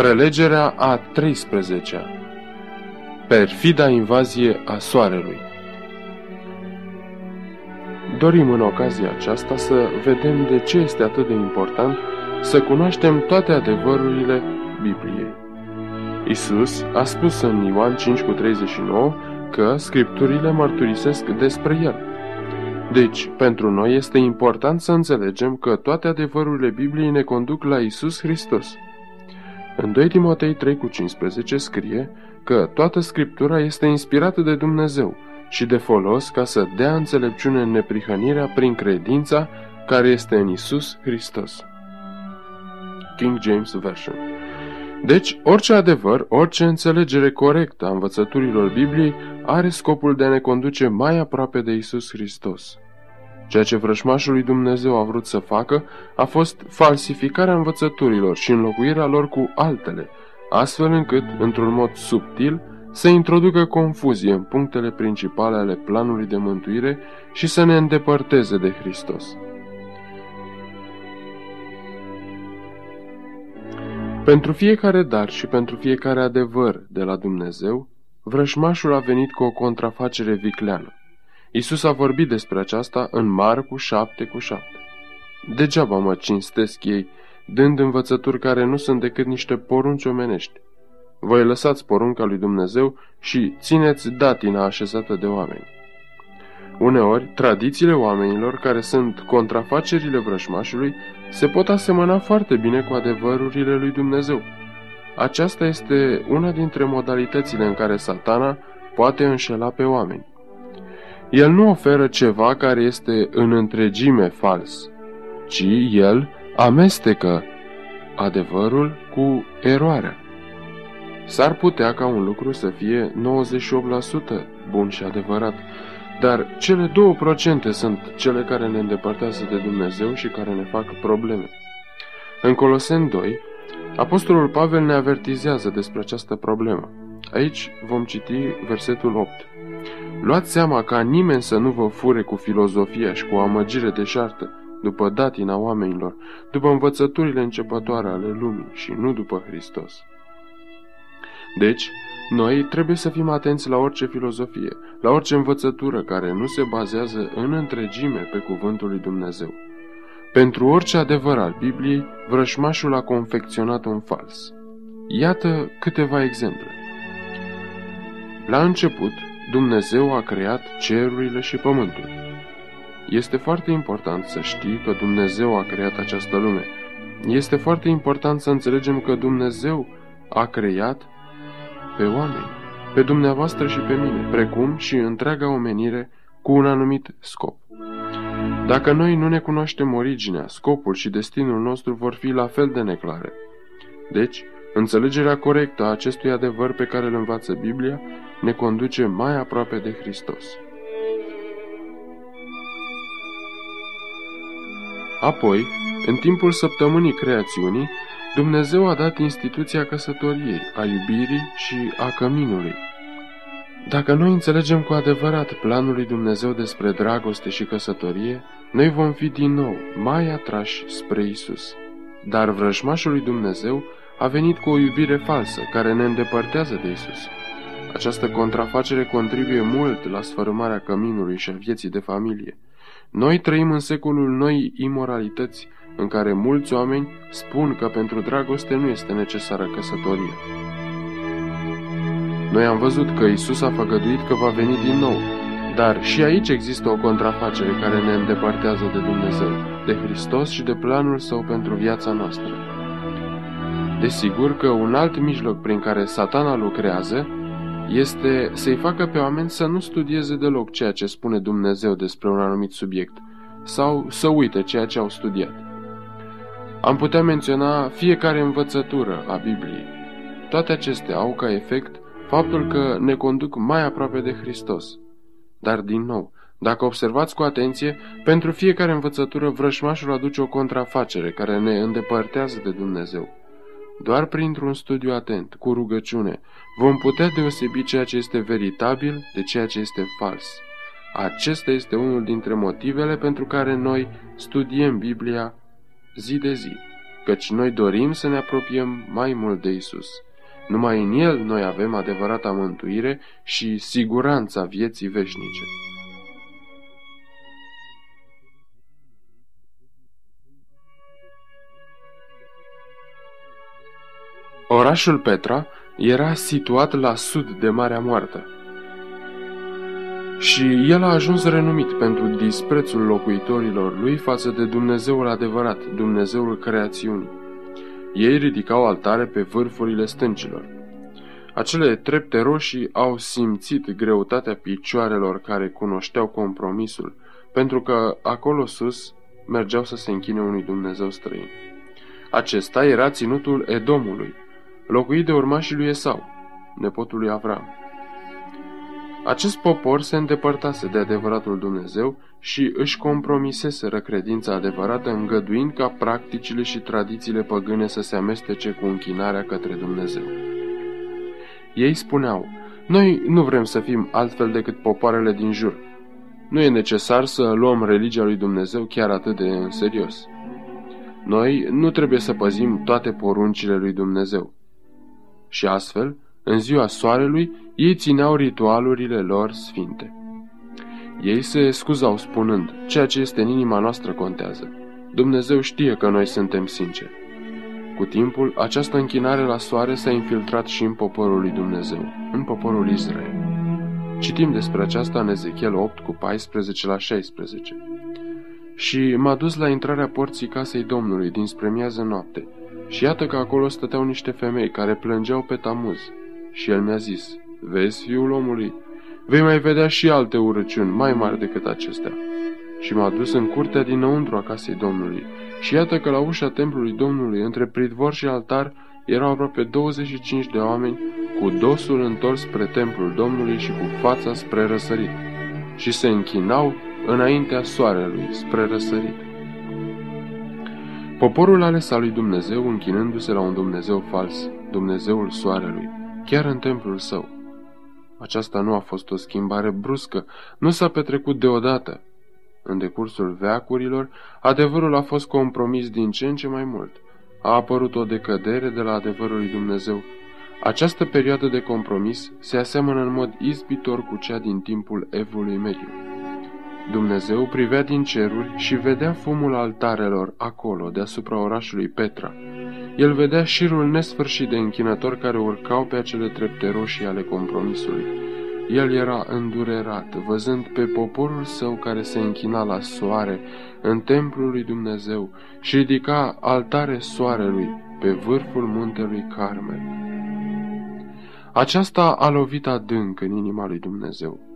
Prelegerea a 13-a Perfida invazie a soarelui Dorim în ocazia aceasta să vedem de ce este atât de important să cunoaștem toate adevărurile Bibliei. Isus a spus în Ioan 5,39 că scripturile mărturisesc despre El. Deci, pentru noi este important să înțelegem că toate adevărurile Bibliei ne conduc la Isus Hristos. În 2 Timotei 3 cu 15 scrie că toată Scriptura este inspirată de Dumnezeu și de folos ca să dea înțelepciune în neprihănirea prin credința care este în Isus Hristos. King James Version deci, orice adevăr, orice înțelegere corectă a învățăturilor Bibliei are scopul de a ne conduce mai aproape de Isus Hristos. Ceea ce vrășmașul lui Dumnezeu a vrut să facă a fost falsificarea învățăturilor și înlocuirea lor cu altele, astfel încât, într-un mod subtil, să introducă confuzie în punctele principale ale planului de mântuire și să ne îndepărteze de Hristos. Pentru fiecare dar și pentru fiecare adevăr de la Dumnezeu, vrășmașul a venit cu o contrafacere vicleană. Isus a vorbit despre aceasta în Marcu 7 cu 7. Degeaba mă cinstesc ei, dând învățături care nu sunt decât niște porunci omenești. Voi lăsați porunca lui Dumnezeu și țineți datina așezată de oameni. Uneori, tradițiile oamenilor, care sunt contrafacerile vrășmașului, se pot asemăna foarte bine cu adevărurile lui Dumnezeu. Aceasta este una dintre modalitățile în care satana poate înșela pe oameni. El nu oferă ceva care este în întregime fals, ci el amestecă adevărul cu eroarea. S-ar putea ca un lucru să fie 98% bun și adevărat, dar cele 2% sunt cele care ne îndepărtează de Dumnezeu și care ne fac probleme. În Coloseni 2, Apostolul Pavel ne avertizează despre această problemă. Aici vom citi versetul 8. Luați seama ca nimeni să nu vă fure cu filozofia și cu amăgire deșartă, după datina oamenilor, după învățăturile începătoare ale lumii și nu după Hristos. Deci, noi trebuie să fim atenți la orice filozofie, la orice învățătură care nu se bazează în întregime pe cuvântul lui Dumnezeu. Pentru orice adevăr al Bibliei, vrășmașul a confecționat un fals. Iată câteva exemple. La început, Dumnezeu a creat cerurile și pământul. Este foarte important să știi că Dumnezeu a creat această lume. Este foarte important să înțelegem că Dumnezeu a creat pe oameni, pe dumneavoastră și pe mine, precum și întreaga omenire cu un anumit scop. Dacă noi nu ne cunoaștem originea, scopul și destinul nostru vor fi la fel de neclare. Deci, înțelegerea corectă a acestui adevăr pe care îl învață Biblia ne conduce mai aproape de Hristos. Apoi, în timpul săptămânii creațiunii, Dumnezeu a dat instituția căsătoriei, a iubirii și a căminului. Dacă noi înțelegem cu adevărat planul lui Dumnezeu despre dragoste și căsătorie, noi vom fi din nou mai atrași spre Isus. Dar vrăjmașul lui Dumnezeu a venit cu o iubire falsă care ne îndepărtează de Isus. Această contrafacere contribuie mult la sfărâmarea căminului și a vieții de familie. Noi trăim în secolul noi imoralități, în care mulți oameni spun că pentru dragoste nu este necesară căsătorie. Noi am văzut că Isus a făgăduit că va veni din nou, dar și aici există o contrafacere care ne îndepărtează de Dumnezeu, de Hristos și de planul Său pentru viața noastră. Desigur că un alt mijloc prin care satana lucrează este să-i facă pe oameni să nu studieze deloc ceea ce spune Dumnezeu despre un anumit subiect sau să uite ceea ce au studiat. Am putea menționa fiecare învățătură a Bibliei. Toate acestea au ca efect faptul că ne conduc mai aproape de Hristos. Dar, din nou, dacă observați cu atenție, pentru fiecare învățătură vrășmașul aduce o contrafacere care ne îndepărtează de Dumnezeu. Doar printr-un studiu atent, cu rugăciune, vom putea deosebi ceea ce este veritabil de ceea ce este fals. Acesta este unul dintre motivele pentru care noi studiem Biblia zi de zi. căci noi dorim să ne apropiem mai mult de Isus. Numai în El noi avem adevărata mântuire și siguranța vieții veșnice. Orașul Petra era situat la sud de Marea Moartă și el a ajuns renumit pentru disprețul locuitorilor lui față de Dumnezeul adevărat, Dumnezeul creațiunii. Ei ridicau altare pe vârfurile stâncilor. Acele trepte roșii au simțit greutatea picioarelor care cunoșteau compromisul, pentru că acolo sus mergeau să se închine unui Dumnezeu străin. Acesta era ținutul Edomului, locuit de urmașii lui Esau, nepotul lui Avram. Acest popor se îndepărtase de adevăratul Dumnezeu și își compromiseseră credința adevărată îngăduind ca practicile și tradițiile păgâne să se amestece cu închinarea către Dumnezeu. Ei spuneau, noi nu vrem să fim altfel decât popoarele din jur. Nu e necesar să luăm religia lui Dumnezeu chiar atât de în serios. Noi nu trebuie să păzim toate poruncile lui Dumnezeu. Și astfel, în ziua soarelui, ei țineau ritualurile lor sfinte. Ei se scuzau spunând, ceea ce este în inima noastră contează. Dumnezeu știe că noi suntem sinceri. Cu timpul, această închinare la soare s-a infiltrat și în poporul lui Dumnezeu, în poporul Israel. Citim despre aceasta în Ezechiel 8 cu 14 la 16. Și m-a dus la intrarea porții casei Domnului dinspre miază noapte, și iată că acolo stăteau niște femei care plângeau pe tamuz, și el mi-a zis, vezi, fiul omului, vei mai vedea și alte urăciuni mai mari decât acestea. Și m-a dus în curtea dinăuntru a casei Domnului. Și iată că la ușa templului Domnului, între pridvor și altar, erau aproape 25 de oameni cu dosul întors spre templul Domnului și cu fața spre răsărit. Și se închinau înaintea soarelui, spre răsărit. Poporul ales al lui Dumnezeu închinându-se la un Dumnezeu fals, Dumnezeul soarelui chiar în templul său. Aceasta nu a fost o schimbare bruscă, nu s-a petrecut deodată. În decursul veacurilor, adevărul a fost compromis din ce în ce mai mult. A apărut o decădere de la adevărul lui Dumnezeu. Această perioadă de compromis se aseamănă în mod izbitor cu cea din timpul evului mediu. Dumnezeu privea din ceruri și vedea fumul altarelor acolo, deasupra orașului Petra, el vedea șirul nesfârșit de închinători care urcau pe acele trepte roșii ale compromisului. El era îndurerat, văzând pe poporul său care se închina la soare în templul lui Dumnezeu și ridica altare soarelui pe vârful muntelui Carmel. Aceasta a lovit adânc în inima lui Dumnezeu.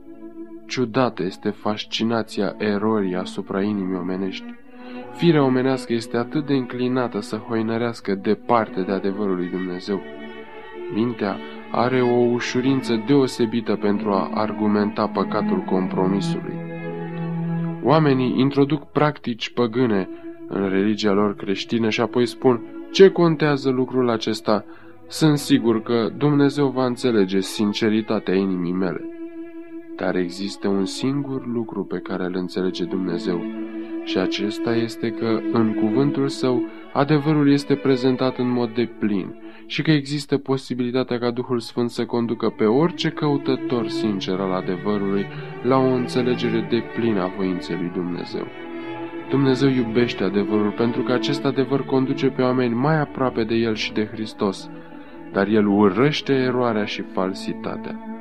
Ciudată este fascinația erorii asupra inimii omenești. Firea omenească este atât de înclinată să hoinărească departe de adevărul lui Dumnezeu. Mintea are o ușurință deosebită pentru a argumenta păcatul compromisului. Oamenii introduc practici păgâne în religia lor creștină și apoi spun ce contează lucrul acesta? Sunt sigur că Dumnezeu va înțelege sinceritatea inimii mele. Dar există un singur lucru pe care îl înțelege Dumnezeu și acesta este că, în cuvântul său, adevărul este prezentat în mod de plin și că există posibilitatea ca Duhul Sfânt să conducă pe orice căutător sincer al adevărului la o înțelegere de plină a voinței lui Dumnezeu. Dumnezeu iubește adevărul pentru că acest adevăr conduce pe oameni mai aproape de El și de Hristos, dar El urăște eroarea și falsitatea.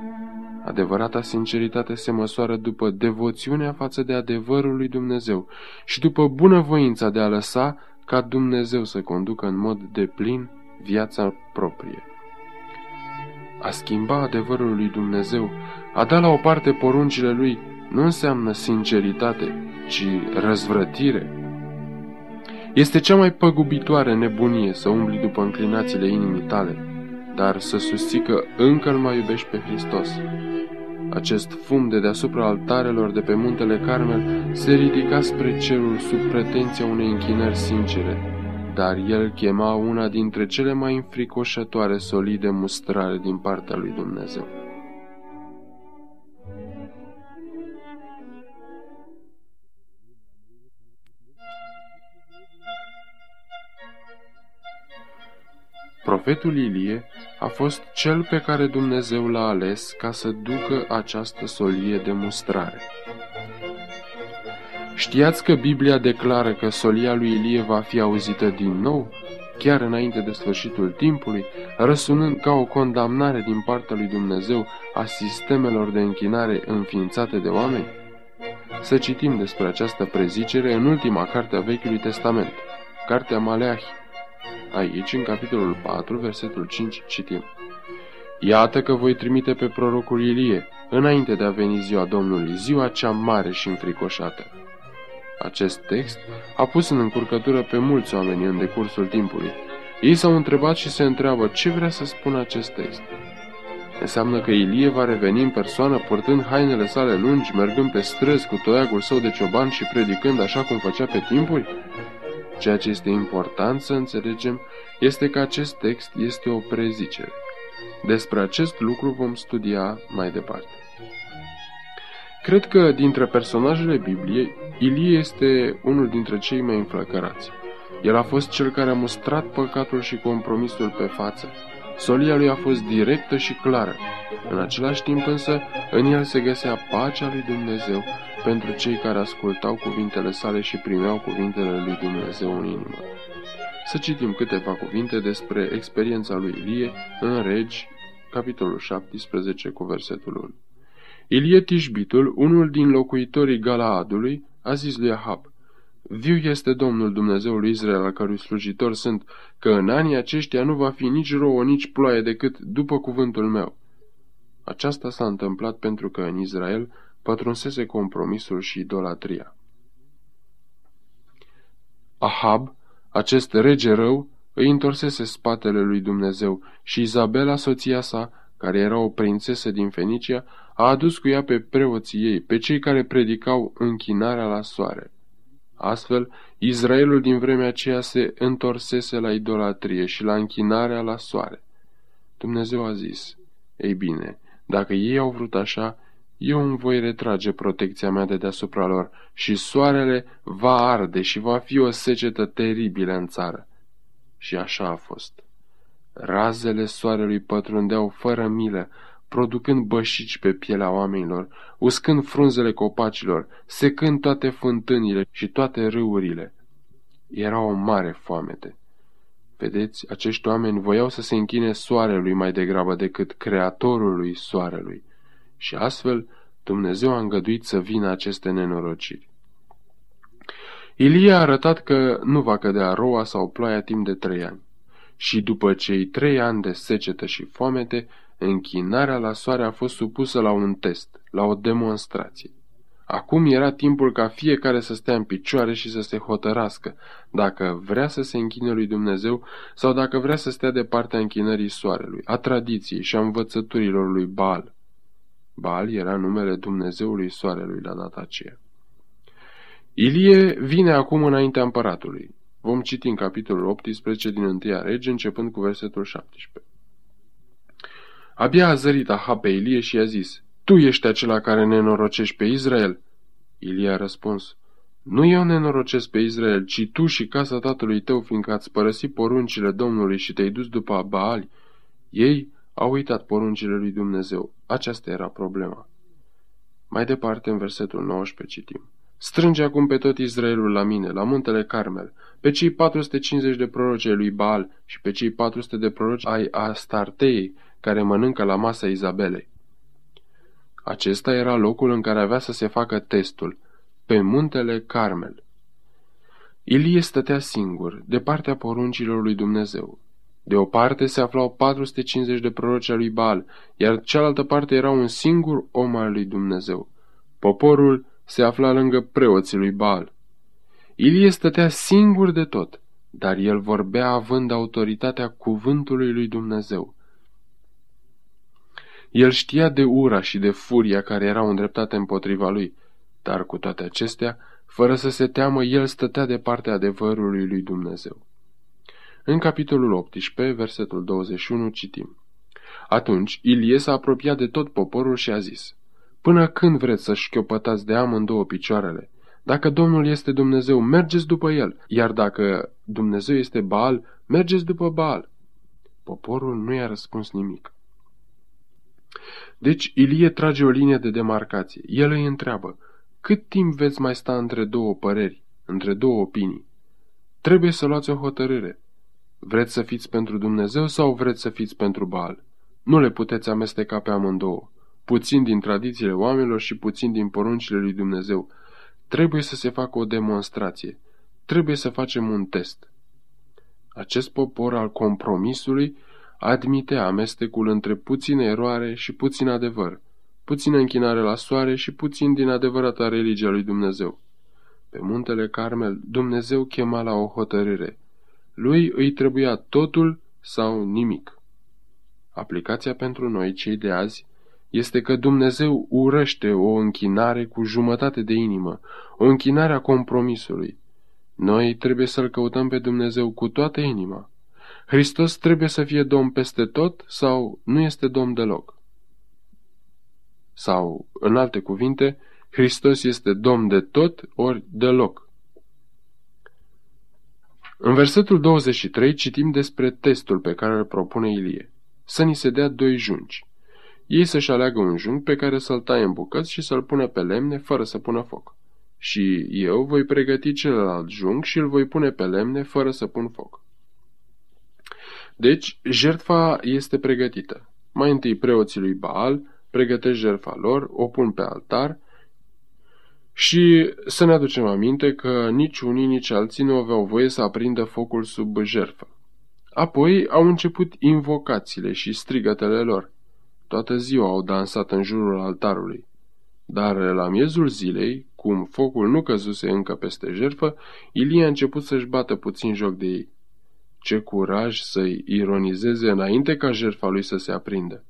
Adevărata sinceritate se măsoară după devoțiunea față de adevărul lui Dumnezeu și după bunăvoința de a lăsa ca Dumnezeu să conducă în mod deplin viața proprie. A schimba adevărul lui Dumnezeu, a da la o parte poruncile lui, nu înseamnă sinceritate, ci răzvrătire. Este cea mai păgubitoare nebunie să umbli după înclinațiile inimii tale, dar să susții că încă îl mai iubești pe Hristos. Acest fum de deasupra altarelor de pe muntele Carmel se ridica spre cerul sub pretenția unei închinări sincere, dar el chema una dintre cele mai înfricoșătoare solide mustrare din partea lui Dumnezeu. Profetul Ilie a fost cel pe care Dumnezeu l-a ales ca să ducă această solie de mustrare. Știați că Biblia declară că solia lui Ilie va fi auzită din nou, chiar înainte de sfârșitul timpului, răsunând ca o condamnare din partea lui Dumnezeu a sistemelor de închinare înființate de oameni? Să citim despre această prezicere în ultima carte a Vechiului Testament, Cartea Maleahi. Aici, în capitolul 4, versetul 5, citim. Iată că voi trimite pe prorocul Ilie, înainte de a veni ziua Domnului, ziua cea mare și înfricoșată. Acest text a pus în încurcătură pe mulți oameni în decursul timpului. Ei s-au întrebat și se întreabă ce vrea să spună acest text. Înseamnă că Ilie va reveni în persoană purtând hainele sale lungi, mergând pe străzi cu toiagul său de cioban și predicând așa cum făcea pe timpuri? Ceea ce este important să înțelegem este că acest text este o prezicere. Despre acest lucru vom studia mai departe. Cred că dintre personajele Bibliei, Ilie este unul dintre cei mai înflăcărați. El a fost cel care a mustrat păcatul și compromisul pe față. Solia lui a fost directă și clară. În același timp însă, în el se găsea pacea lui Dumnezeu pentru cei care ascultau cuvintele sale și primeau cuvintele lui Dumnezeu în inimă. Să citim câteva cuvinte despre experiența lui Ilie în Regi, capitolul 17 cu versetul 1. Ilie Tishbitul, unul din locuitorii Galaadului, a zis lui Ahab, Viu este Domnul Dumnezeul lui Israel, al cărui slujitor sunt, că în anii aceștia nu va fi nici rouă, nici ploaie decât după cuvântul meu. Aceasta s-a întâmplat pentru că în Israel pătrunsese compromisul și idolatria. Ahab, acest rege rău, îi întorsese spatele lui Dumnezeu și Izabela, soția sa, care era o prințesă din Fenicia, a adus cu ea pe preoții ei, pe cei care predicau închinarea la soare. Astfel, Israelul din vremea aceea se întorsese la idolatrie și la închinarea la soare. Dumnezeu a zis, ei bine, dacă ei au vrut așa, eu îmi voi retrage protecția mea de deasupra lor și soarele va arde și va fi o secetă teribilă în țară. Și așa a fost. Razele soarelui pătrundeau fără milă, producând bășici pe pielea oamenilor, uscând frunzele copacilor, secând toate fântânile și toate râurile. Era o mare foamete. Vedeți, acești oameni voiau să se închine soarelui mai degrabă decât creatorului soarelui. Și astfel Dumnezeu a îngăduit să vină aceste nenorociri. Ilie a arătat că nu va cădea roa sau ploaia timp de trei ani. Și după cei trei ani de secetă și foamete, închinarea la soare a fost supusă la un test, la o demonstrație. Acum era timpul ca fiecare să stea în picioare și să se hotărască dacă vrea să se închine lui Dumnezeu sau dacă vrea să stea de partea închinării soarelui, a tradiției și a învățăturilor lui Baal. Baal era numele Dumnezeului soarelui la data aceea. Ilie vine acum înaintea împăratului. Vom citi în capitolul 18 din 1 rege, începând cu versetul 17. Abia a zărit Ahab pe Ilie și i-a zis, Tu ești acela care nenorocești pe Israel? Ilie a răspuns, Nu eu nenorocesc pe Israel, ci tu și casa tatălui tău, fiindcă ați părăsit poruncile Domnului și te-ai dus după Baali. Ei au uitat poruncile lui Dumnezeu. Aceasta era problema. Mai departe, în versetul 19 citim. Strânge acum pe tot Israelul la mine, la muntele Carmel, pe cei 450 de proroci ai lui Baal și pe cei 400 de proroci ai Astartei, care mănâncă la masa Izabelei. Acesta era locul în care avea să se facă testul, pe muntele Carmel. Ilie stătea singur, de partea poruncilor lui Dumnezeu. De o parte se aflau 450 de proroci al lui Baal, iar cealaltă parte era un singur om al lui Dumnezeu. Poporul se afla lângă preoții lui Baal. Ilie stătea singur de tot, dar el vorbea având autoritatea cuvântului lui Dumnezeu. El știa de ura și de furia care erau îndreptate împotriva lui, dar cu toate acestea, fără să se teamă, el stătea de partea adevărului lui Dumnezeu. În capitolul 18, versetul 21, citim. Atunci Ilie s-a apropiat de tot poporul și a zis, Până când vreți să șchiopătați de amândouă picioarele? Dacă Domnul este Dumnezeu, mergeți după El, iar dacă Dumnezeu este Baal, mergeți după Baal. Poporul nu i-a răspuns nimic. Deci Ilie trage o linie de demarcație. El îi întreabă, cât timp veți mai sta între două păreri, între două opinii? Trebuie să luați o hotărâre. Vreți să fiți pentru Dumnezeu sau vreți să fiți pentru Baal? Nu le puteți amesteca pe amândouă. Puțin din tradițiile oamenilor și puțin din poruncile lui Dumnezeu. Trebuie să se facă o demonstrație. Trebuie să facem un test. Acest popor al compromisului admite amestecul între puțină eroare și puțin adevăr, puțină închinare la soare și puțin din adevărata religia lui Dumnezeu. Pe muntele Carmel, Dumnezeu chema la o hotărâre. Lui îi trebuia totul sau nimic. Aplicația pentru noi, cei de azi, este că Dumnezeu urăște o închinare cu jumătate de inimă, o închinare a compromisului. Noi trebuie să-L căutăm pe Dumnezeu cu toată inima. Hristos trebuie să fie Domn peste tot sau nu este Domn deloc? Sau, în alte cuvinte, Hristos este Domn de tot ori deloc. În versetul 23 citim despre testul pe care îl propune Ilie. Să ni se dea doi junci. Ei să-și aleagă un jung pe care să-l taie în bucăți și să-l pună pe lemne fără să pună foc. Și eu voi pregăti celălalt jung și îl voi pune pe lemne fără să pun foc. Deci, jertfa este pregătită. Mai întâi preoții lui Baal pregătesc jertfa lor, o pun pe altar și să ne aducem aminte că nici unii, nici alții nu aveau voie să aprindă focul sub jertfă. Apoi au început invocațiile și strigătele lor. Toată ziua au dansat în jurul altarului. Dar la miezul zilei, cum focul nu căzuse încă peste jertfă, Ilie a început să-și bată puțin joc de ei. Ce curaj să-i ironizeze înainte ca jertfa lui să se aprindă.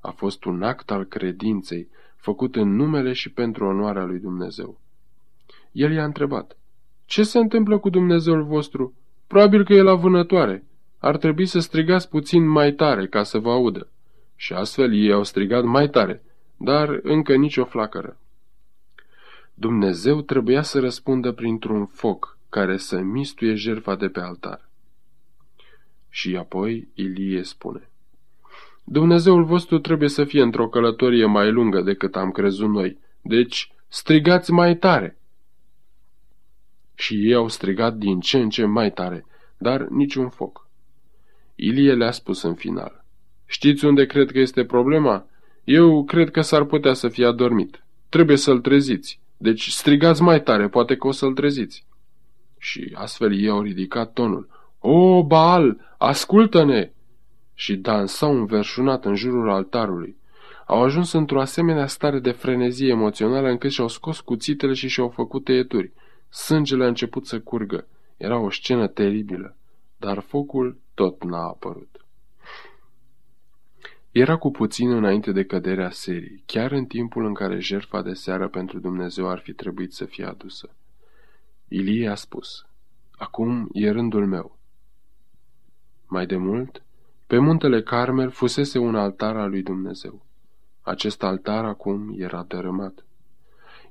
A fost un act al credinței, făcut în numele și pentru onoarea lui Dumnezeu. El i-a întrebat, Ce se întâmplă cu Dumnezeul vostru? Probabil că e la vânătoare. Ar trebui să strigați puțin mai tare ca să vă audă. Și astfel ei au strigat mai tare, dar încă nicio flacără. Dumnezeu trebuia să răspundă printr-un foc care să mistuie jertfa de pe altar. Și apoi Ilie spune, Dumnezeul vostru trebuie să fie într-o călătorie mai lungă decât am crezut noi, deci strigați mai tare. Și ei au strigat din ce în ce mai tare, dar niciun foc. Ilie le-a spus în final, Știți unde cred că este problema? Eu cred că s-ar putea să fie adormit. Trebuie să-l treziți. Deci strigați mai tare, poate că o să-l treziți. Și astfel ei au ridicat tonul. O, Baal, ascultă-ne! Și dansau înverșunat în jurul altarului. Au ajuns într-o asemenea stare de frenezie emoțională încât și-au scos cuțitele și și-au făcut tăieturi. Sângele a început să curgă. Era o scenă teribilă, dar focul tot n-a apărut. Era cu puțin înainte de căderea serii, chiar în timpul în care jertfa de seară pentru Dumnezeu ar fi trebuit să fie adusă. Ilie a spus, Acum e rândul meu. Mai de mult, pe muntele Carmel fusese un altar al lui Dumnezeu. Acest altar acum era dărâmat.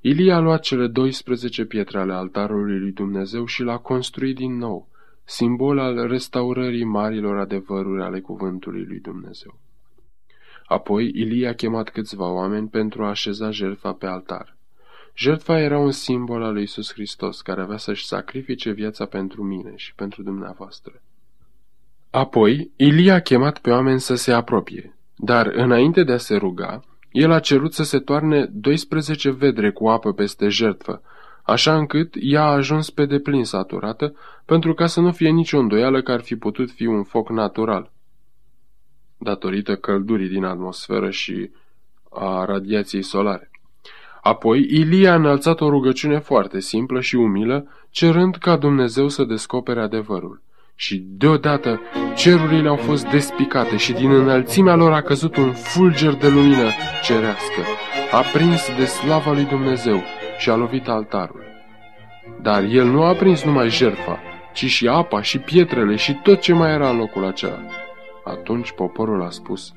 Ilie a luat cele 12 pietre ale altarului lui Dumnezeu și l-a construit din nou, simbol al restaurării marilor adevăruri ale cuvântului lui Dumnezeu. Apoi Ilie a chemat câțiva oameni pentru a așeza jertfa pe altar. Jertfa era un simbol al lui Iisus Hristos, care avea să-și sacrifice viața pentru mine și pentru dumneavoastră. Apoi, Ilie a chemat pe oameni să se apropie, dar înainte de a se ruga, el a cerut să se toarne 12 vedre cu apă peste jertfă, așa încât ea a ajuns pe deplin saturată, pentru ca să nu fie nicio îndoială că ar fi putut fi un foc natural datorită căldurii din atmosferă și a radiației solare. Apoi, Ilie a înălțat o rugăciune foarte simplă și umilă, cerând ca Dumnezeu să descopere adevărul. Și deodată cerurile au fost despicate și din înălțimea lor a căzut un fulger de lumină cerească, aprins de slava lui Dumnezeu și a lovit altarul. Dar el nu a aprins numai jertfa, ci și apa și pietrele și tot ce mai era în locul acela. Atunci poporul a spus,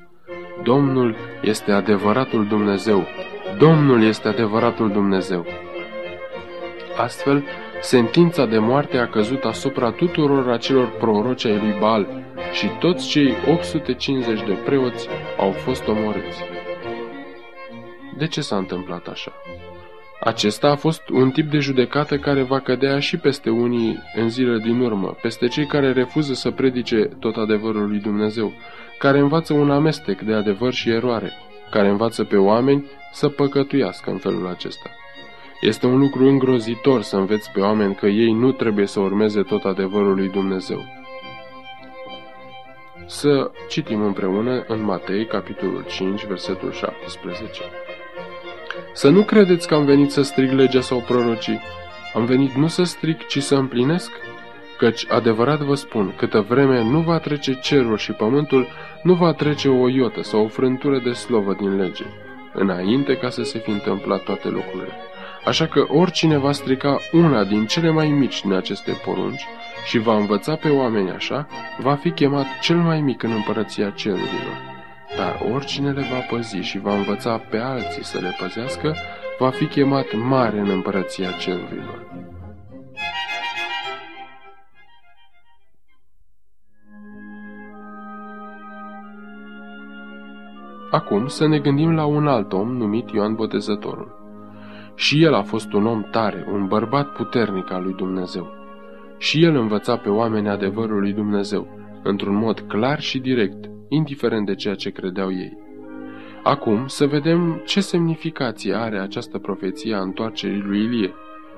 Domnul este adevăratul Dumnezeu, Domnul este adevăratul Dumnezeu. Astfel, sentința de moarte a căzut asupra tuturor acelor proroci ai lui Baal, și toți cei 850 de preoți au fost omorâți. De ce s-a întâmplat așa? Acesta a fost un tip de judecată care va cădea și peste unii în zile din urmă, peste cei care refuză să predice tot adevărul lui Dumnezeu, care învață un amestec de adevăr și eroare, care învață pe oameni să păcătuiască în felul acesta. Este un lucru îngrozitor să înveți pe oameni că ei nu trebuie să urmeze tot adevărul lui Dumnezeu. Să citim împreună în Matei, capitolul 5, versetul 17. Să nu credeți că am venit să strig legea sau prorocii. Am venit nu să strig, ci să împlinesc. Căci, adevărat vă spun, câtă vreme nu va trece cerul și pământul, nu va trece o iotă sau o frântură de slovă din lege, înainte ca să se fi întâmplat toate lucrurile. Așa că oricine va strica una din cele mai mici din aceste porunci și va învăța pe oameni așa, va fi chemat cel mai mic în împărăția cerurilor. Dar oricine le va păzi și va învăța pe alții să le păzească, va fi chemat mare în împărăția cerurilor. Acum să ne gândim la un alt om numit Ioan Botezătorul. Și el a fost un om tare, un bărbat puternic al lui Dumnezeu. Și el învăța pe oameni adevărul lui Dumnezeu, într-un mod clar și direct, indiferent de ceea ce credeau ei. Acum să vedem ce semnificație are această profeție a întoarcerii lui Ilie.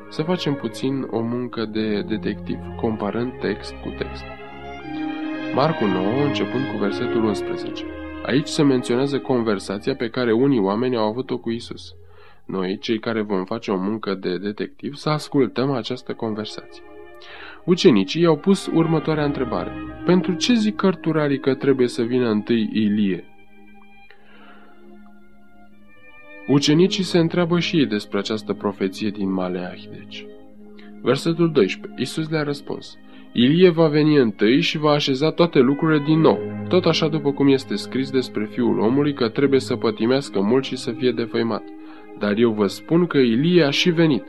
Să facem puțin o muncă de detectiv, comparând text cu text. Marcu 9, începând cu versetul 11. Aici se menționează conversația pe care unii oameni au avut-o cu Isus. Noi, cei care vom face o muncă de detectiv, să ascultăm această conversație. Ucenicii i-au pus următoarea întrebare. Pentru ce zic cărturarii că trebuie să vină întâi Ilie? Ucenicii se întreabă și ei despre această profeție din Maleahi, deci. Versetul 12. Iisus le-a răspuns. Ilie va veni întâi și va așeza toate lucrurile din nou, tot așa după cum este scris despre Fiul omului că trebuie să pătimească mult și să fie defăimat. Dar eu vă spun că Ilie a și venit.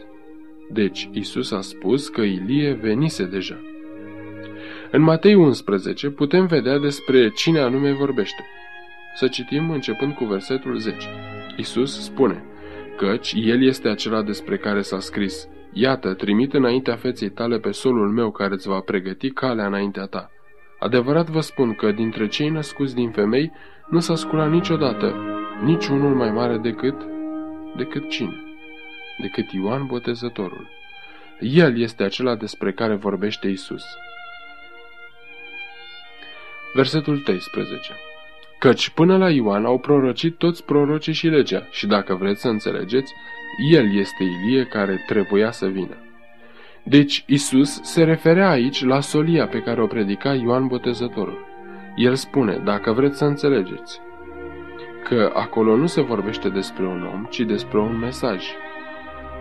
Deci, Isus a spus că Ilie venise deja. În Matei 11 putem vedea despre cine anume vorbește. Să citim începând cu versetul 10. Isus spune, căci El este acela despre care s-a scris, Iată, trimit înaintea feței tale pe solul meu care îți va pregăti calea înaintea ta. Adevărat vă spun că dintre cei născuți din femei nu s-a sculat niciodată niciunul mai mare decât, decât cine? decât Ioan Botezătorul. El este acela despre care vorbește Isus. Versetul 13 Căci până la Ioan au prorocit toți prorocii și legea, și dacă vreți să înțelegeți, el este Ilie care trebuia să vină. Deci Isus se referea aici la solia pe care o predica Ioan Botezătorul. El spune, dacă vreți să înțelegeți, că acolo nu se vorbește despre un om, ci despre un mesaj.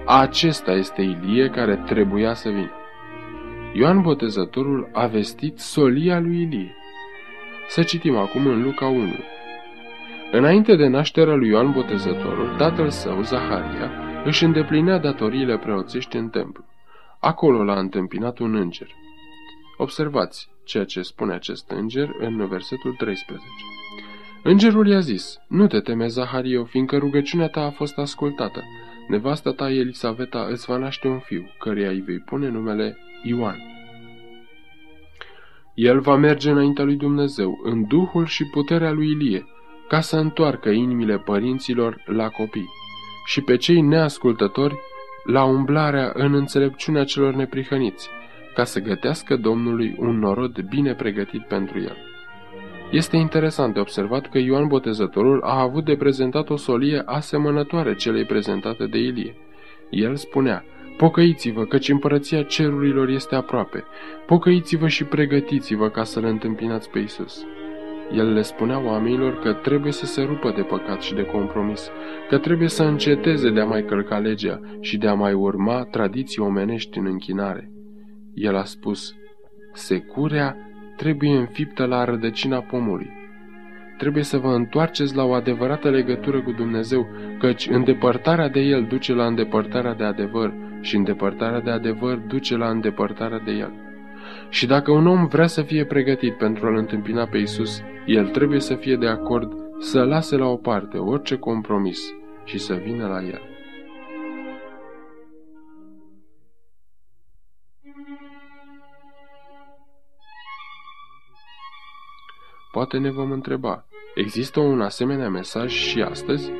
Acesta este Ilie care trebuia să vină. Ioan Botezătorul a vestit solia lui Ilie. Să citim acum în Luca 1. Înainte de nașterea lui Ioan Botezătorul, tatăl său, Zaharia, își îndeplinea datoriile preoțești în templu. Acolo l-a întâmpinat un înger. Observați ceea ce spune acest înger în versetul 13. Îngerul i-a zis, nu te teme, Zahario, fiindcă rugăciunea ta a fost ascultată. Nevasta ta, Elisaveta, îți va naște un fiu, căreia îi vei pune numele Ioan. El va merge înaintea lui Dumnezeu, în duhul și puterea lui Ilie, ca să întoarcă inimile părinților la copii și pe cei neascultători la umblarea în înțelepciunea celor neprihăniți, ca să gătească Domnului un norod bine pregătit pentru el. Este interesant de observat că Ioan Botezătorul a avut de prezentat o solie asemănătoare celei prezentate de Ilie. El spunea, Pocăiți-vă, căci împărăția cerurilor este aproape. Pocăiți-vă și pregătiți-vă ca să-L întâmpinați pe Isus. El le spunea oamenilor că trebuie să se rupă de păcat și de compromis, că trebuie să înceteze de a mai călca legea și de a mai urma tradiții omenești în închinare. El a spus, securea trebuie înfiptă la rădăcina pomului. Trebuie să vă întoarceți la o adevărată legătură cu Dumnezeu, căci îndepărtarea de El duce la îndepărtarea de adevăr și îndepărtarea de adevăr duce la îndepărtarea de El. Și dacă un om vrea să fie pregătit pentru a-L întâmpina pe Isus, el trebuie să fie de acord să lase la o parte orice compromis și să vină la El. Poate ne vom întreba, există un asemenea mesaj și astăzi?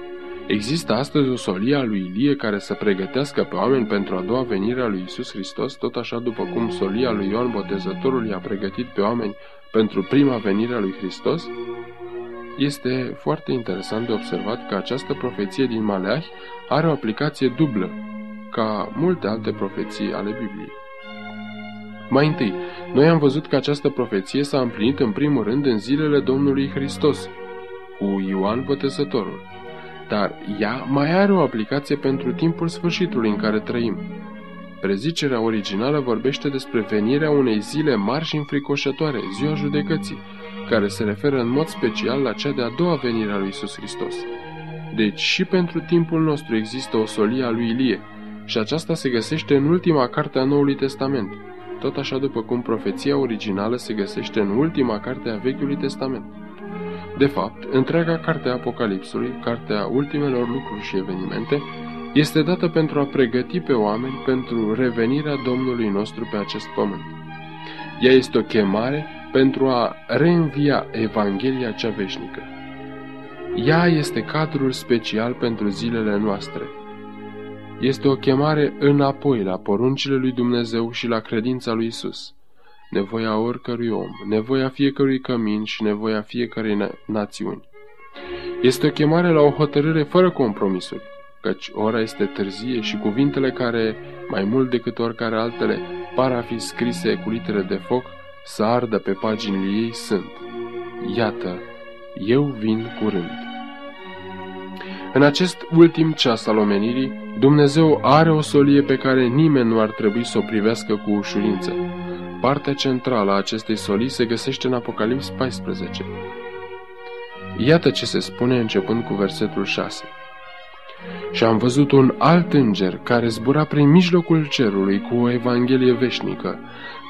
Există astăzi o solie a lui Ilie care să pregătească pe oameni pentru a doua venire a lui Isus Hristos, tot așa după cum solia lui Ioan Botezătorul i-a pregătit pe oameni pentru prima venire a lui Hristos? Este foarte interesant de observat că această profeție din Maleahi are o aplicație dublă, ca multe alte profeții ale Bibliei. Mai întâi, noi am văzut că această profeție s-a împlinit în primul rând în zilele Domnului Hristos, cu Ioan Botezătorul. Dar ea mai are o aplicație pentru timpul sfârșitului în care trăim. Prezicerea originală vorbește despre venirea unei zile mari și înfricoșătoare, ziua judecății, care se referă în mod special la cea de-a doua venire a lui Isus Hristos. Deci și pentru timpul nostru există o solie a lui Ilie, și aceasta se găsește în ultima carte a Noului Testament, tot așa după cum profeția originală se găsește în ultima carte a Vechiului Testament. De fapt, întreaga carte a Apocalipsului, cartea ultimelor lucruri și evenimente, este dată pentru a pregăti pe oameni pentru revenirea Domnului nostru pe acest pământ. Ea este o chemare pentru a reînvia Evanghelia cea veșnică. Ea este cadrul special pentru zilele noastre. Este o chemare înapoi la poruncile lui Dumnezeu și la credința lui Isus. Nevoia oricărui om, nevoia fiecărui cămin și nevoia fiecărei na națiuni. Este o chemare la o hotărâre fără compromisuri, căci ora este târzie și cuvintele care, mai mult decât oricare altele, par a fi scrise cu litere de foc, să ardă pe paginile ei sunt. Iată, eu vin curând. În acest ultim ceas al omenirii, Dumnezeu are o solie pe care nimeni nu ar trebui să o privească cu ușurință. Partea centrală a acestei solii se găsește în Apocalips 14. Iată ce se spune începând cu versetul 6. Și am văzut un alt înger care zbura prin mijlocul cerului cu o evanghelie veșnică,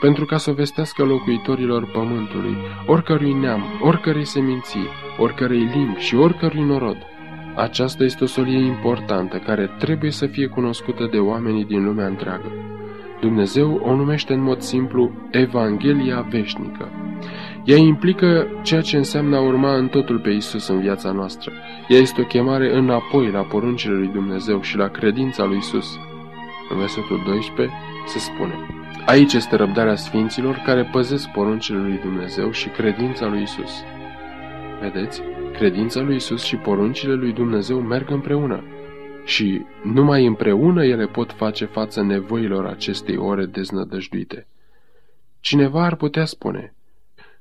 pentru ca să vestească locuitorilor pământului, oricărui neam, oricărei seminții, oricărei limbi și oricărui norod. Aceasta este o solie importantă care trebuie să fie cunoscută de oamenii din lumea întreagă. Dumnezeu o numește în mod simplu Evanghelia veșnică. Ea implică ceea ce înseamnă a urma în totul pe Isus în viața noastră. Ea este o chemare înapoi la poruncile lui Dumnezeu și la credința lui Isus. În versetul 12 se spune Aici este răbdarea sfinților care păzesc poruncile lui Dumnezeu și credința lui Isus. Vedeți? Credința lui Isus și poruncile lui Dumnezeu merg împreună. Și numai împreună ele pot face față nevoilor acestei ore deznădăjduite. Cineva ar putea spune,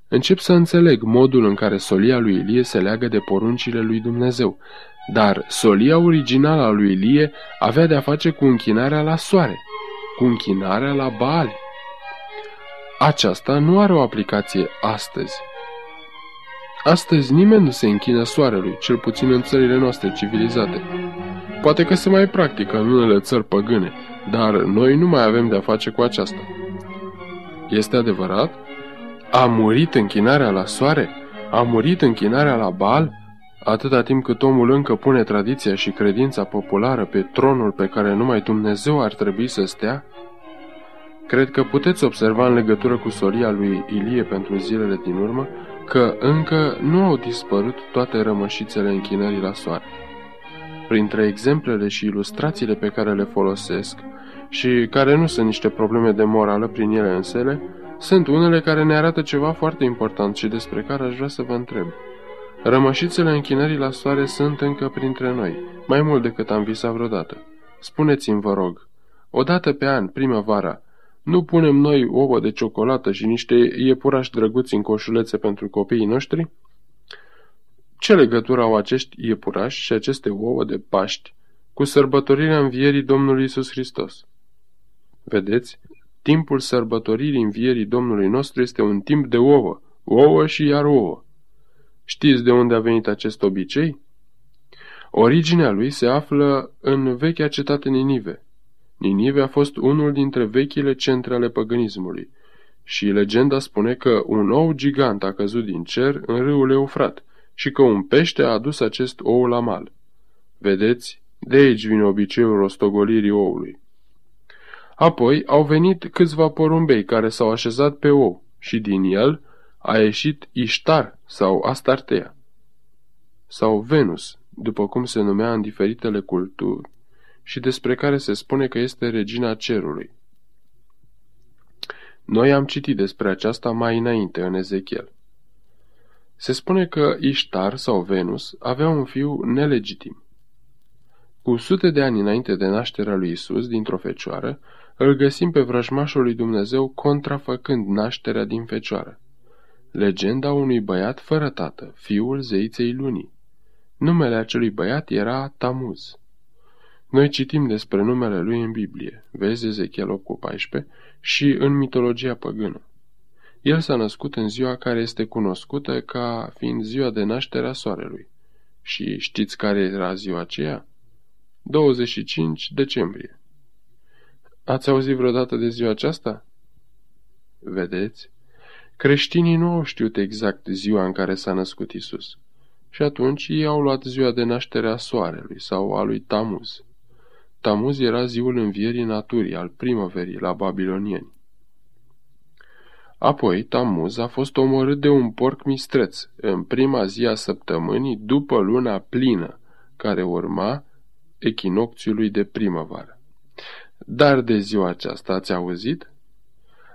Încep să înțeleg modul în care solia lui Ilie se leagă de poruncile lui Dumnezeu, dar solia originală a lui Ilie avea de-a face cu închinarea la soare, cu închinarea la Baal. Aceasta nu are o aplicație astăzi. Astăzi nimeni nu se închină soarelui, cel puțin în țările noastre civilizate. Poate că se mai practică în unele țări păgâne, dar noi nu mai avem de-a face cu aceasta. Este adevărat? A murit închinarea la soare? A murit închinarea la bal? Atâta timp cât omul încă pune tradiția și credința populară pe tronul pe care numai Dumnezeu ar trebui să stea? Cred că puteți observa în legătură cu solia lui Ilie pentru zilele din urmă că încă nu au dispărut toate rămășițele închinării la soare. Printre exemplele și ilustrațiile pe care le folosesc și care nu sunt niște probleme de morală prin ele însele, sunt unele care ne arată ceva foarte important și despre care aș vrea să vă întreb. Rămășițele închinării la soare sunt încă printre noi, mai mult decât am visat vreodată. Spuneți-mi, vă rog, odată pe an, primăvara, nu punem noi ouă de ciocolată și niște iepurași drăguți în coșulețe pentru copiii noștri? Ce legătură au acești iepurași și aceste ouă de Paști cu sărbătorirea învierii Domnului Isus Hristos? Vedeți, timpul sărbătoririi învierii Domnului nostru este un timp de ouă, ouă și iar ouă. Știți de unde a venit acest obicei? Originea lui se află în vechea cetate Ninive. Ninive a fost unul dintre vechile centre ale păgânismului. Și legenda spune că un ou gigant a căzut din cer în râul Eufrat și că un pește a adus acest ou la mal. Vedeți, de aici vine obiceiul rostogolirii oului. Apoi au venit câțiva porumbei care s-au așezat pe ou și din el a ieșit Iștar sau Astartea sau Venus, după cum se numea în diferitele culturi și despre care se spune că este regina cerului. Noi am citit despre aceasta mai înainte în Ezechiel. Se spune că Iștar sau Venus avea un fiu nelegitim. Cu sute de ani înainte de nașterea lui Isus dintr-o fecioară, îl găsim pe vrăjmașul lui Dumnezeu contrafăcând nașterea din fecioară. Legenda unui băiat fără tată, fiul zeiței lunii. Numele acelui băiat era Tamuz. Noi citim despre numele lui în Biblie, vezi Ezechiel 8 cu 14, și în mitologia păgână. El s-a născut în ziua care este cunoscută ca fiind ziua de naștere a soarelui. Și știți care era ziua aceea? 25 decembrie. Ați auzit vreodată de ziua aceasta? Vedeți? Creștinii nu au știut exact ziua în care s-a născut Isus. Și atunci ei au luat ziua de naștere a soarelui sau a lui Tamuz. Tamuz era ziul învierii naturii, al primăverii, la babilonieni. Apoi, Tamuz a fost omorât de un porc mistreț în prima zi a săptămânii după luna plină, care urma echinocțiului de primăvară. Dar de ziua aceasta ați auzit?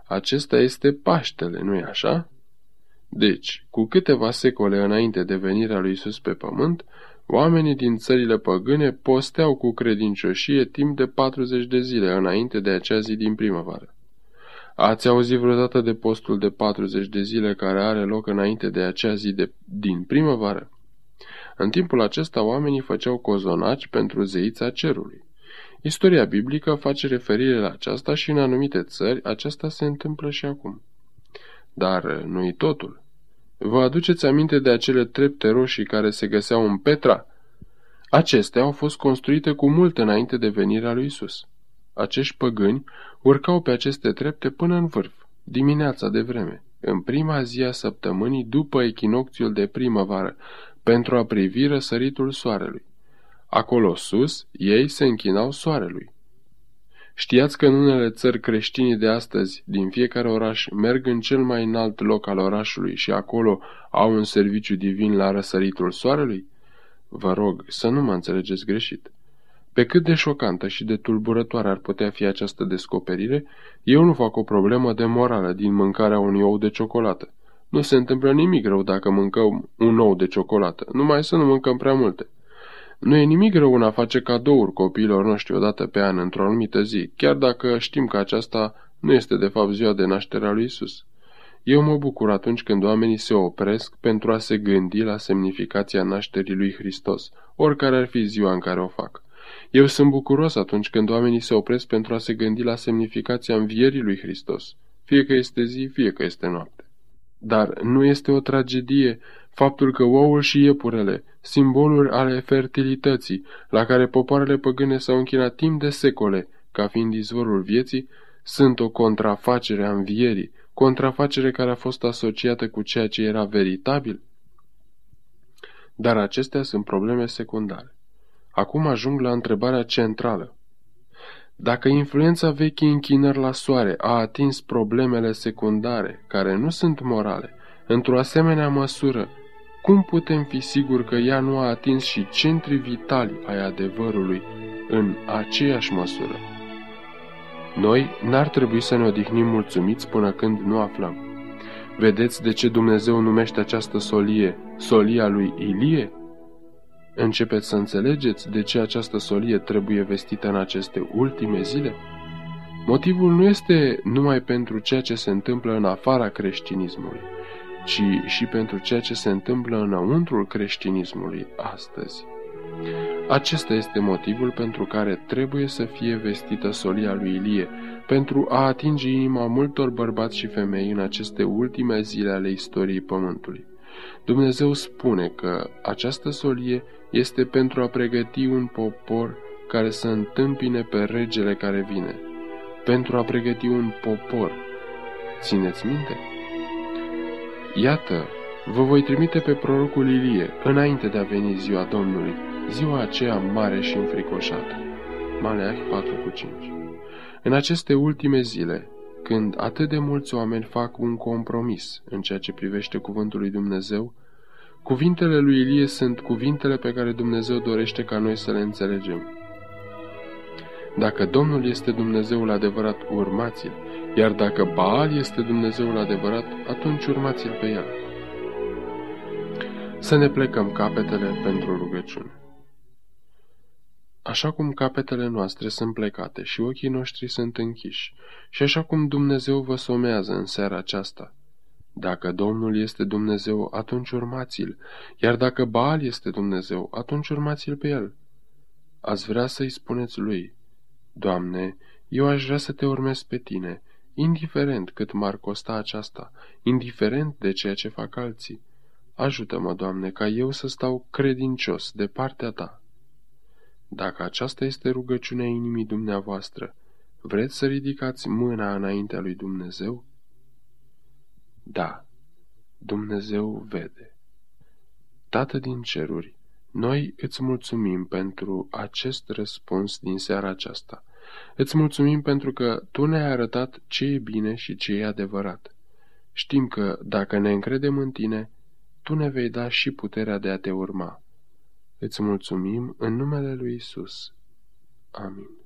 Acesta este Paștele, nu-i așa? Deci, cu câteva secole înainte de venirea lui Isus pe pământ, oamenii din țările păgâne posteau cu credincioșie timp de 40 de zile înainte de acea zi din primăvară. Ați auzit vreodată de postul de 40 de zile care are loc înainte de acea zi de, din primăvară? În timpul acesta oamenii făceau cozonaci pentru zeița cerului. Istoria biblică face referire la aceasta și în anumite țări aceasta se întâmplă și acum. Dar nu-i totul. Vă aduceți aminte de acele trepte roșii care se găseau în Petra? Acestea au fost construite cu mult înainte de venirea lui Isus. Acești păgâni urcau pe aceste trepte până în vârf, dimineața de vreme, în prima zi a săptămânii după echinocțiul de primăvară, pentru a privi răsăritul soarelui. Acolo sus, ei se închinau soarelui. Știați că în unele țări creștini de astăzi, din fiecare oraș, merg în cel mai înalt loc al orașului și acolo au un serviciu divin la răsăritul soarelui? Vă rog să nu mă înțelegeți greșit. Pe cât de șocantă și de tulburătoare ar putea fi această descoperire, eu nu fac o problemă de morală din mâncarea unui ou de ciocolată. Nu se întâmplă nimic rău dacă mâncăm un ou de ciocolată, numai să nu mâncăm prea multe. Nu e nimic rău în a face cadouri copiilor noștri odată pe an, într-o anumită zi, chiar dacă știm că aceasta nu este de fapt ziua de naștere a lui Isus. Eu mă bucur atunci când oamenii se opresc pentru a se gândi la semnificația nașterii lui Hristos, oricare ar fi ziua în care o fac. Eu sunt bucuros atunci când oamenii se opresc pentru a se gândi la semnificația învierii lui Hristos, fie că este zi, fie că este noapte. Dar nu este o tragedie faptul că ouul și iepurele, simboluri ale fertilității, la care popoarele păgâne s-au închinat timp de secole, ca fiind izvorul vieții, sunt o contrafacere a învierii, contrafacere care a fost asociată cu ceea ce era veritabil? Dar acestea sunt probleme secundare. Acum ajung la întrebarea centrală. Dacă influența vechii închinări la soare a atins problemele secundare, care nu sunt morale, într-o asemenea măsură, cum putem fi siguri că ea nu a atins și centrii vitali ai adevărului în aceeași măsură? Noi n-ar trebui să ne odihnim mulțumiți până când nu aflăm. Vedeți de ce Dumnezeu numește această solie solia lui Ilie? Începeți să înțelegeți de ce această solie trebuie vestită în aceste ultime zile? Motivul nu este numai pentru ceea ce se întâmplă în afara creștinismului, ci și pentru ceea ce se întâmplă înăuntrul creștinismului astăzi. Acesta este motivul pentru care trebuie să fie vestită solia lui Ilie, pentru a atinge inima multor bărbați și femei în aceste ultime zile ale istoriei Pământului. Dumnezeu spune că această solie este pentru a pregăti un popor care să întâmpine pe regele care vine, pentru a pregăti un popor Țineți minte? Iată, vă voi trimite pe prorocul Ilie înainte de a veni ziua Domnului, ziua aceea mare și înfricoșată. Maleahi 4 cu 5 În aceste ultime zile, când atât de mulți oameni fac un compromis în ceea ce privește cuvântul lui Dumnezeu, cuvintele lui Ilie sunt cuvintele pe care Dumnezeu dorește ca noi să le înțelegem. Dacă Domnul este Dumnezeul adevărat, urmați-l, iar dacă Baal este Dumnezeul adevărat, atunci urmați-l pe el. Să ne plecăm capetele pentru rugăciune. Așa cum capetele noastre sunt plecate și ochii noștri sunt închiși, și așa cum Dumnezeu vă somează în seara aceasta, dacă Domnul este Dumnezeu, atunci urmați-l, iar dacă Baal este Dumnezeu, atunci urmați-l pe el. Ați vrea să-i spuneți lui, Doamne, eu aș vrea să te urmez pe tine, indiferent cât m-ar costa aceasta, indiferent de ceea ce fac alții. Ajută-mă, Doamne, ca eu să stau credincios de partea Ta. Dacă aceasta este rugăciunea inimii dumneavoastră, vreți să ridicați mâna înaintea lui Dumnezeu? Da, Dumnezeu vede. Tată din ceruri, noi îți mulțumim pentru acest răspuns din seara aceasta. Îți mulțumim pentru că Tu ne-ai arătat ce e bine și ce e adevărat. Știm că, dacă ne încredem în Tine, Tu ne vei da și puterea de a Te urma. Îți mulțumim în numele Lui Isus. Amin.